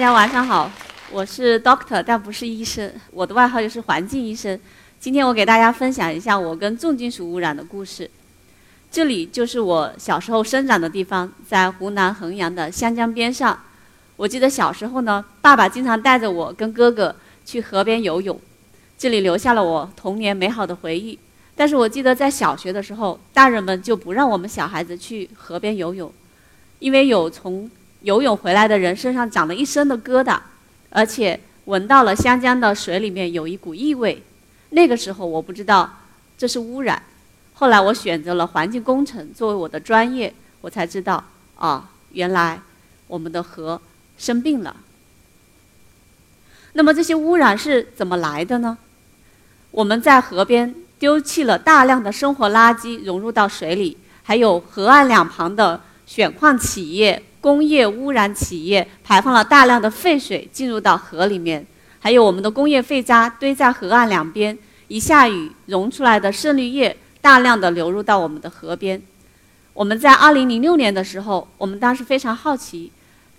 大家晚上好，我是 Doctor，但不是医生，我的外号就是环境医生。今天我给大家分享一下我跟重金属污染的故事。这里就是我小时候生长的地方，在湖南衡阳的湘江边上。我记得小时候呢，爸爸经常带着我跟哥哥去河边游泳，这里留下了我童年美好的回忆。但是我记得在小学的时候，大人们就不让我们小孩子去河边游泳，因为有从游泳回来的人身上长了一身的疙瘩，而且闻到了湘江的水里面有一股异味。那个时候我不知道这是污染。后来我选择了环境工程作为我的专业，我才知道啊，原来我们的河生病了。那么这些污染是怎么来的呢？我们在河边丢弃了大量的生活垃圾，融入到水里，还有河岸两旁的选矿企业、工业污染企业排放了大量的废水进入到河里面，还有我们的工业废渣堆在河岸两边，一下雨溶出来的渗滤液。大量的流入到我们的河边。我们在二零零六年的时候，我们当时非常好奇，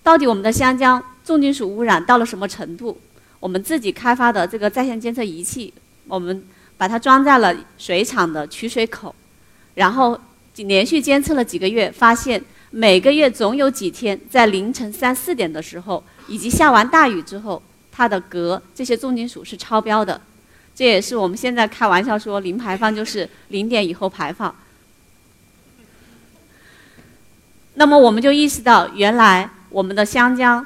到底我们的湘江重金属污染到了什么程度？我们自己开发的这个在线监测仪器，我们把它装在了水厂的取水口，然后连续监测了几个月，发现每个月总有几天在凌晨三四点的时候，以及下完大雨之后，它的镉这些重金属是超标的。这也是我们现在开玩笑说零排放就是零点以后排放。那么我们就意识到，原来我们的湘江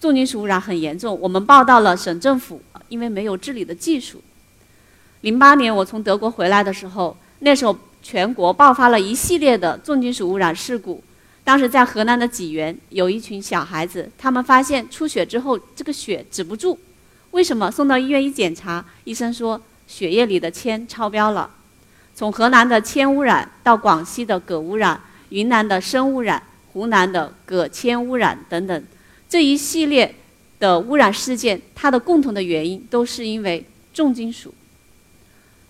重金属污染很严重。我们报到了省政府，因为没有治理的技术。零八年我从德国回来的时候，那时候全国爆发了一系列的重金属污染事故。当时在河南的济源，有一群小孩子，他们发现出血之后，这个血止不住。为什么送到医院一检查，医生说血液里的铅超标了？从河南的铅污染到广西的镉污染、云南的砷污染、湖南的镉铅污染等等，这一系列的污染事件，它的共同的原因都是因为重金属。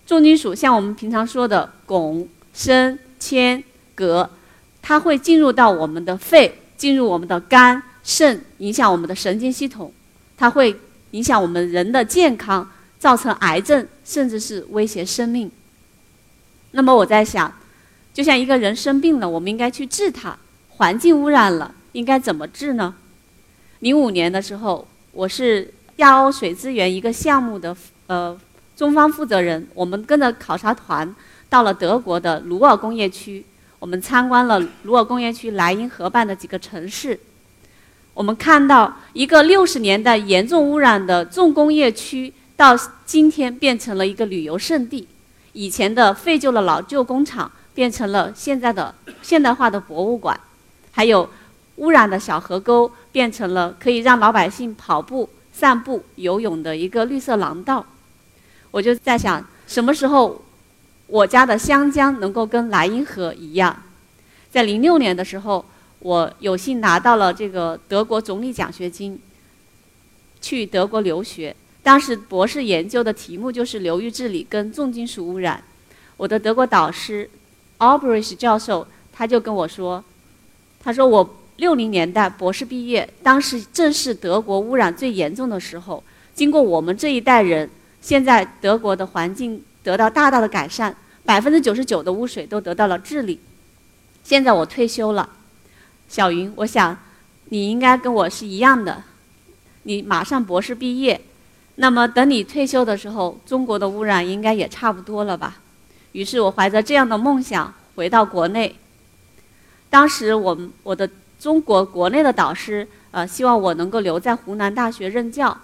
重金属像我们平常说的汞、砷、铅、镉，它会进入到我们的肺，进入我们的肝、肾，影响我们的神经系统，它会。影响我们人的健康，造成癌症，甚至是威胁生命。那么我在想，就像一个人生病了，我们应该去治他；环境污染了，应该怎么治呢？零五年的时候，我是亚欧水资源一个项目的呃中方负责人，我们跟着考察团到了德国的鲁尔工业区，我们参观了鲁尔工业区莱茵河畔的几个城市。我们看到一个六十年代严重污染的重工业区，到今天变成了一个旅游胜地。以前的废旧的老旧工厂变成了现在的现代化的博物馆，还有污染的小河沟变成了可以让老百姓跑步、散步、游泳的一个绿色廊道。我就在想，什么时候我家的湘江能够跟莱茵河一样？在零六年的时候。我有幸拿到了这个德国总理奖学金，去德国留学。当时博士研究的题目就是流域治理跟重金属污染。我的德国导师 Albrecht 教授他就跟我说：“他说我六零年代博士毕业，当时正是德国污染最严重的时候。经过我们这一代人，现在德国的环境得到大大的改善，百分之九十九的污水都得到了治理。现在我退休了。”小云，我想你应该跟我是一样的，你马上博士毕业，那么等你退休的时候，中国的污染应该也差不多了吧？于是我怀着这样的梦想回到国内。当时我我的中国国内的导师呃希望我能够留在湖南大学任教。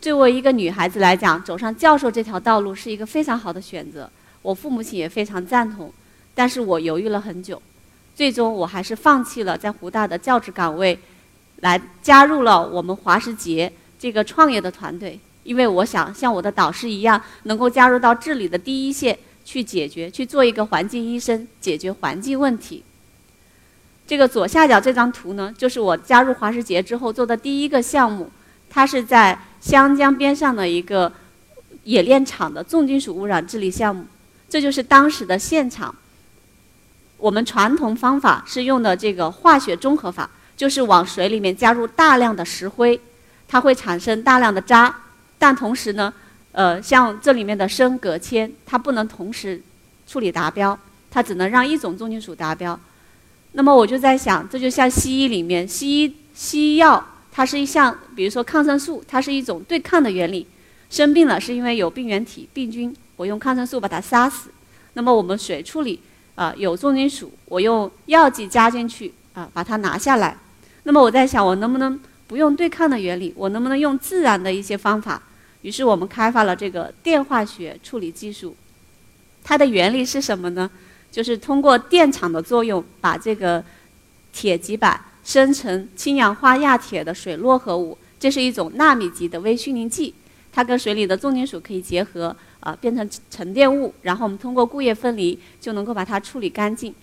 作为一个女孩子来讲，走上教授这条道路是一个非常好的选择。我父母亲也非常赞同，但是我犹豫了很久。最终，我还是放弃了在湖大的教职岗位，来加入了我们华师杰这个创业的团队。因为我想像我的导师一样，能够加入到治理的第一线，去解决，去做一个环境医生，解决环境问题。这个左下角这张图呢，就是我加入华师杰之后做的第一个项目，它是在湘江边上的一个冶炼厂的重金属污染治理项目。这就是当时的现场。我们传统方法是用的这个化学中和法，就是往水里面加入大量的石灰，它会产生大量的渣，但同时呢，呃，像这里面的砷、铬、铅，它不能同时处理达标，它只能让一种重金属达标。那么我就在想，这就像西医里面，西医西药它是一项，比如说抗生素，它是一种对抗的原理。生病了是因为有病原体、病菌，我用抗生素把它杀死。那么我们水处理啊，有重金属，我用药剂加进去啊，把它拿下来。那么我在想，我能不能不用对抗的原理，我能不能用自然的一些方法？于是我们开发了这个电化学处理技术。它的原理是什么呢？就是通过电场的作用，把这个铁极板生成氢氧化亚铁的水络合物，这是一种纳米级的微虚凝剂。它跟水里的重金属可以结合，啊，变成沉淀物，然后我们通过固液分离就能够把它处理干净。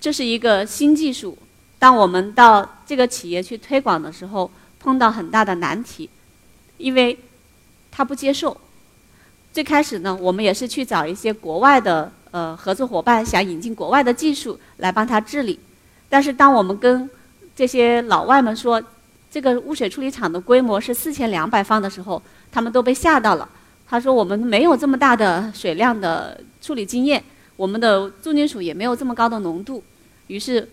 这是一个新技术。当我们到这个企业去推广的时候，碰到很大的难题，因为他不接受。最开始呢，我们也是去找一些国外的呃合作伙伴，想引进国外的技术来帮他治理。但是当我们跟这些老外们说这个污水处理厂的规模是四千两百方的时候，他们都被吓到了。他说我们没有这么大的水量的处理经验，我们的重金属也没有这么高的浓度。于是。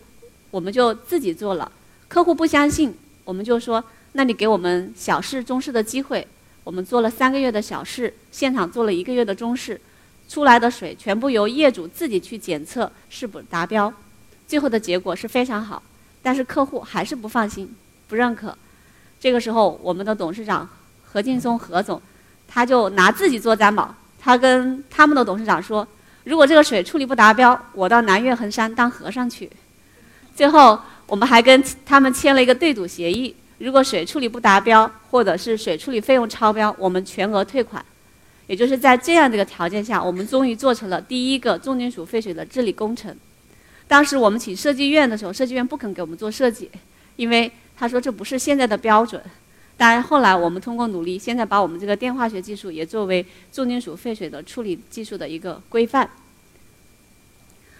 我们就自己做了，客户不相信，我们就说：那你给我们小试中试的机会。我们做了三个月的小试，现场做了一个月的中试，出来的水全部由业主自己去检测是否达标，最后的结果是非常好。但是客户还是不放心，不认可。这个时候，我们的董事长何劲松何总，他就拿自己做担保，他跟他们的董事长说：如果这个水处理不达标，我到南岳衡山当和尚去。最后，我们还跟他们签了一个对赌协议：如果水处理不达标，或者是水处理费用超标，我们全额退款。也就是在这样的一个条件下，我们终于做成了第一个重金属废水的治理工程。当时我们请设计院的时候，设计院不肯给我们做设计，因为他说这不是现在的标准。当然后来我们通过努力，现在把我们这个电化学技术也作为重金属废水的处理技术的一个规范。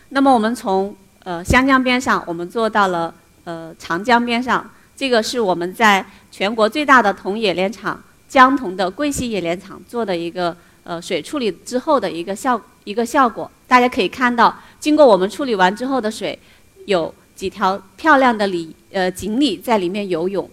那么我们从呃，湘江边上，我们做到了呃长江边上，这个是我们在全国最大的铜冶炼厂江铜的贵溪冶炼厂做的一个呃水处理之后的一个效一个效果。大家可以看到，经过我们处理完之后的水，有几条漂亮的鲤呃锦鲤在里面游泳。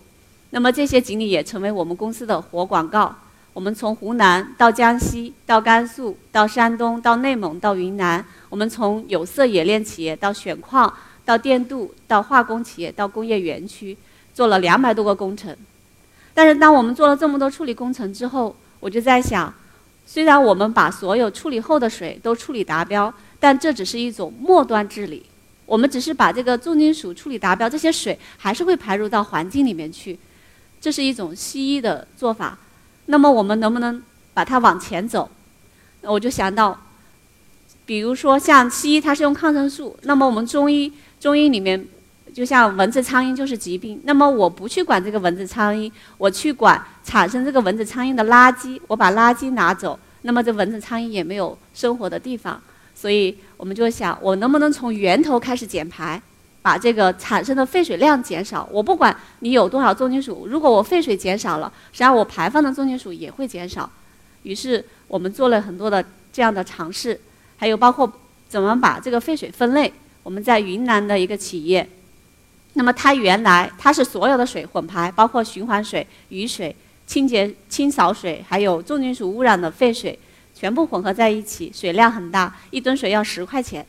那么这些锦鲤也成为我们公司的活广告。我们从湖南到江西，到甘肃，到山东，到内蒙，到云南。我们从有色冶炼企业到选矿，到电镀，到化工企业，到工业园区，做了两百多个工程。但是，当我们做了这么多处理工程之后，我就在想，虽然我们把所有处理后的水都处理达标，但这只是一种末端治理。我们只是把这个重金属处理达标，这些水还是会排入到环境里面去。这是一种西医的做法。那么我们能不能把它往前走？我就想到，比如说像西医，它是用抗生素。那么我们中医，中医里面就像蚊子、苍蝇就是疾病。那么我不去管这个蚊子、苍蝇，我去管产生这个蚊子、苍蝇的垃圾。我把垃圾拿走，那么这蚊子、苍蝇也没有生活的地方。所以我们就想，我能不能从源头开始减排？把这个产生的废水量减少，我不管你有多少重金属，如果我废水减少了，实际上我排放的重金属也会减少。于是我们做了很多的这样的尝试，还有包括怎么把这个废水分类。我们在云南的一个企业，那么它原来它是所有的水混排，包括循环水、雨水、清洁清扫水，还有重金属污染的废水，全部混合在一起，水量很大，一吨水要十块钱。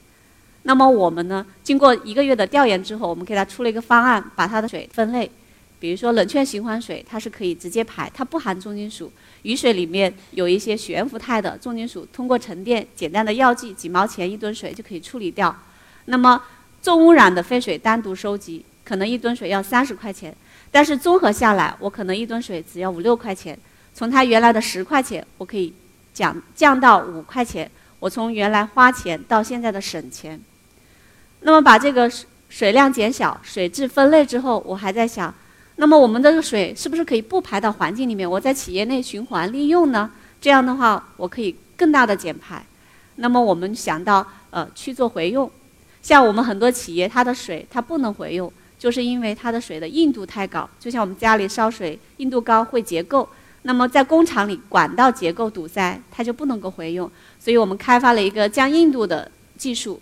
那么我们呢？经过一个月的调研之后，我们给他出了一个方案，把它的水分类。比如说冷却循环水，它是可以直接排，它不含重金属。雨水里面有一些悬浮态的重金属，通过沉淀，简单的药剂，几毛钱一吨水就可以处理掉。那么重污染的废水单独收集，可能一吨水要三十块钱，但是综合下来，我可能一吨水只要五六块钱。从它原来的十块钱，我可以降降到五块钱。我从原来花钱到现在的省钱。那么把这个水量减小、水质分类之后，我还在想，那么我们这个水是不是可以不排到环境里面，我在企业内循环利用呢？这样的话，我可以更大的减排。那么我们想到，呃，去做回用。像我们很多企业，它的水它不能回用，就是因为它的水的硬度太高，就像我们家里烧水，硬度高会结垢。那么在工厂里，管道结构堵塞，它就不能够回用。所以我们开发了一个降硬度的技术。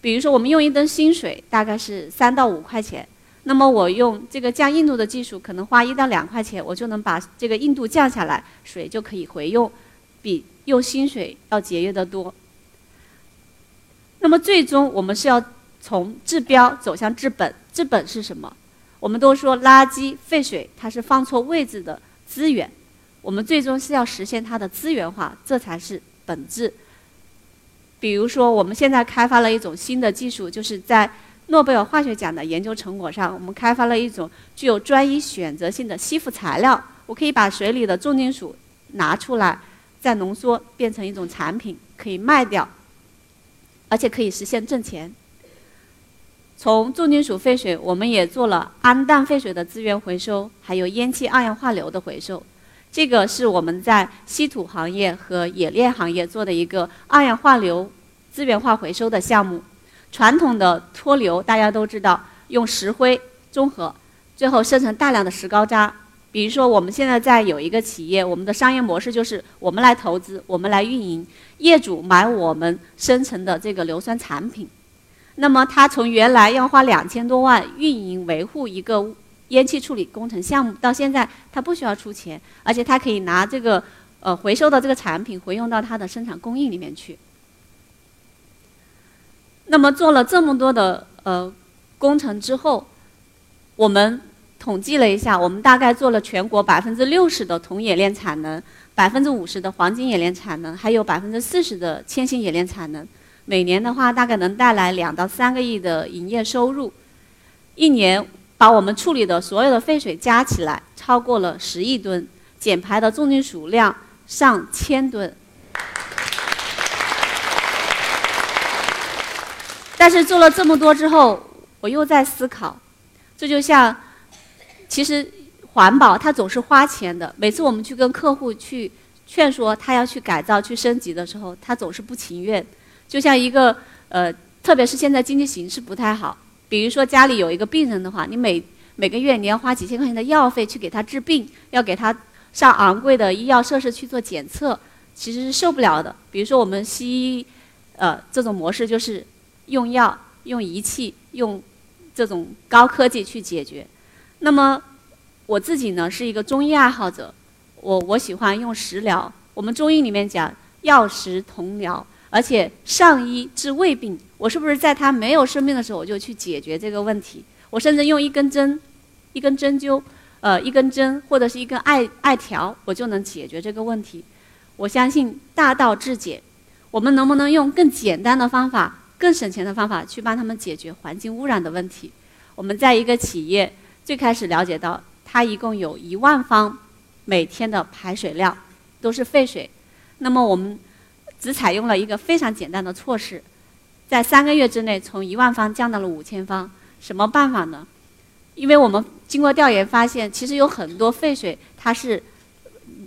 比如说，我们用一吨新水大概是三到五块钱，那么我用这个降硬度的技术，可能花一到两块钱，我就能把这个硬度降下来，水就可以回用，比用新水要节约得多。那么最终我们是要从治标走向治本，治本是什么？我们都说垃圾废水它是放错位置的资源，我们最终是要实现它的资源化，这才是本质。比如说，我们现在开发了一种新的技术，就是在诺贝尔化学奖的研究成果上，我们开发了一种具有专一选择性的吸附材料。我可以把水里的重金属拿出来，再浓缩变成一种产品，可以卖掉，而且可以实现挣钱。从重金属废水，我们也做了氨氮废水的资源回收，还有烟气二氧化硫的回收。这个是我们在稀土行业和冶炼行业做的一个二氧化硫资源化回收的项目。传统的脱硫大家都知道，用石灰中和，最后生成大量的石膏渣。比如说，我们现在在有一个企业，我们的商业模式就是我们来投资，我们来运营，业主买我们生成的这个硫酸产品。那么，他从原来要花两千多万运营维护一个。烟气处理工程项目到现在，他不需要出钱，而且他可以拿这个呃回收的这个产品回用到他的生产工艺里面去。那么做了这么多的呃工程之后，我们统计了一下，我们大概做了全国百分之六十的铜冶炼产能，百分之五十的黄金冶炼产能，还有百分之四十的铅锌冶炼产能。每年的话，大概能带来两到三个亿的营业收入，一年。把我们处理的所有的废水加起来，超过了十亿吨，减排的重金属量上千吨。但是做了这么多之后，我又在思考，这就像，其实环保它总是花钱的。每次我们去跟客户去劝说他要去改造、去升级的时候，他总是不情愿。就像一个呃，特别是现在经济形势不太好。比如说家里有一个病人的话，你每每个月你要花几千块钱的药费去给他治病，要给他上昂贵的医药设施去做检测，其实是受不了的。比如说我们西医，呃，这种模式就是用药、用仪器、用这种高科技去解决。那么我自己呢是一个中医爱好者，我我喜欢用食疗。我们中医里面讲药食同疗。而且上医治未病，我是不是在他没有生病的时候我就去解决这个问题？我甚至用一根针、一根针灸、呃一根针或者是一根艾艾条，我就能解决这个问题。我相信大道至简，我们能不能用更简单的方法、更省钱的方法去帮他们解决环境污染的问题？我们在一个企业最开始了解到，它一共有一万方每天的排水量都是废水，那么我们。只采用了一个非常简单的措施，在三个月之内从一万方降到了五千方。什么办法呢？因为我们经过调研发现，其实有很多废水它是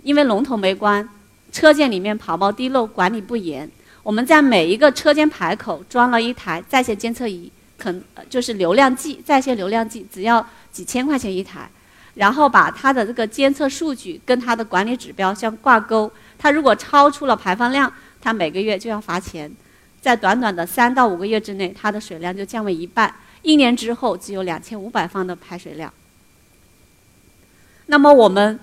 因为龙头没关，车间里面跑冒滴漏，管理不严。我们在每一个车间排口装了一台在线监测仪，可就是流量计，在线流量计，只要几千块钱一台，然后把它的这个监测数据跟它的管理指标相挂钩。它如果超出了排放量，它每个月就要罚钱，在短短的三到五个月之内，它的水量就降为一半。一年之后，只有两千五百方的排水量。那么，我们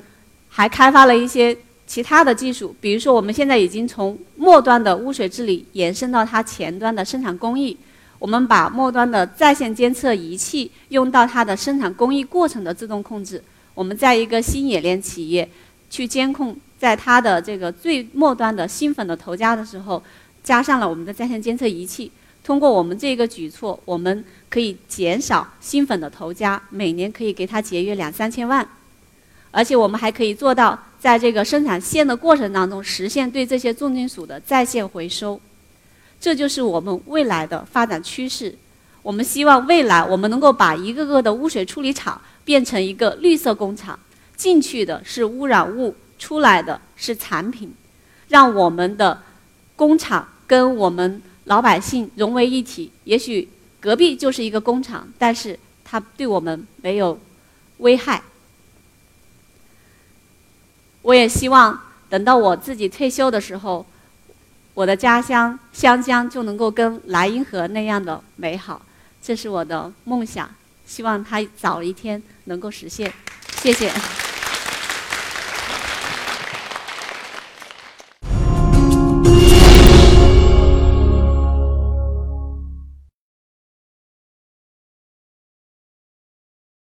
还开发了一些其他的技术，比如说，我们现在已经从末端的污水治理延伸到它前端的生产工艺。我们把末端的在线监测仪器用到它的生产工艺过程的自动控制。我们在一个新冶炼企业去监控。在它的这个最末端的新粉的投加的时候，加上了我们的在线监测仪器。通过我们这个举措，我们可以减少新粉的投加，每年可以给它节约两三千万。而且我们还可以做到，在这个生产线的过程当中，实现对这些重金属的在线回收。这就是我们未来的发展趋势。我们希望未来我们能够把一个个的污水处理厂变成一个绿色工厂，进去的是污染物。出来的是产品，让我们的工厂跟我们老百姓融为一体。也许隔壁就是一个工厂，但是它对我们没有危害。我也希望等到我自己退休的时候，我的家乡湘江就能够跟莱茵河那样的美好，这是我的梦想，希望它早一天能够实现。谢谢。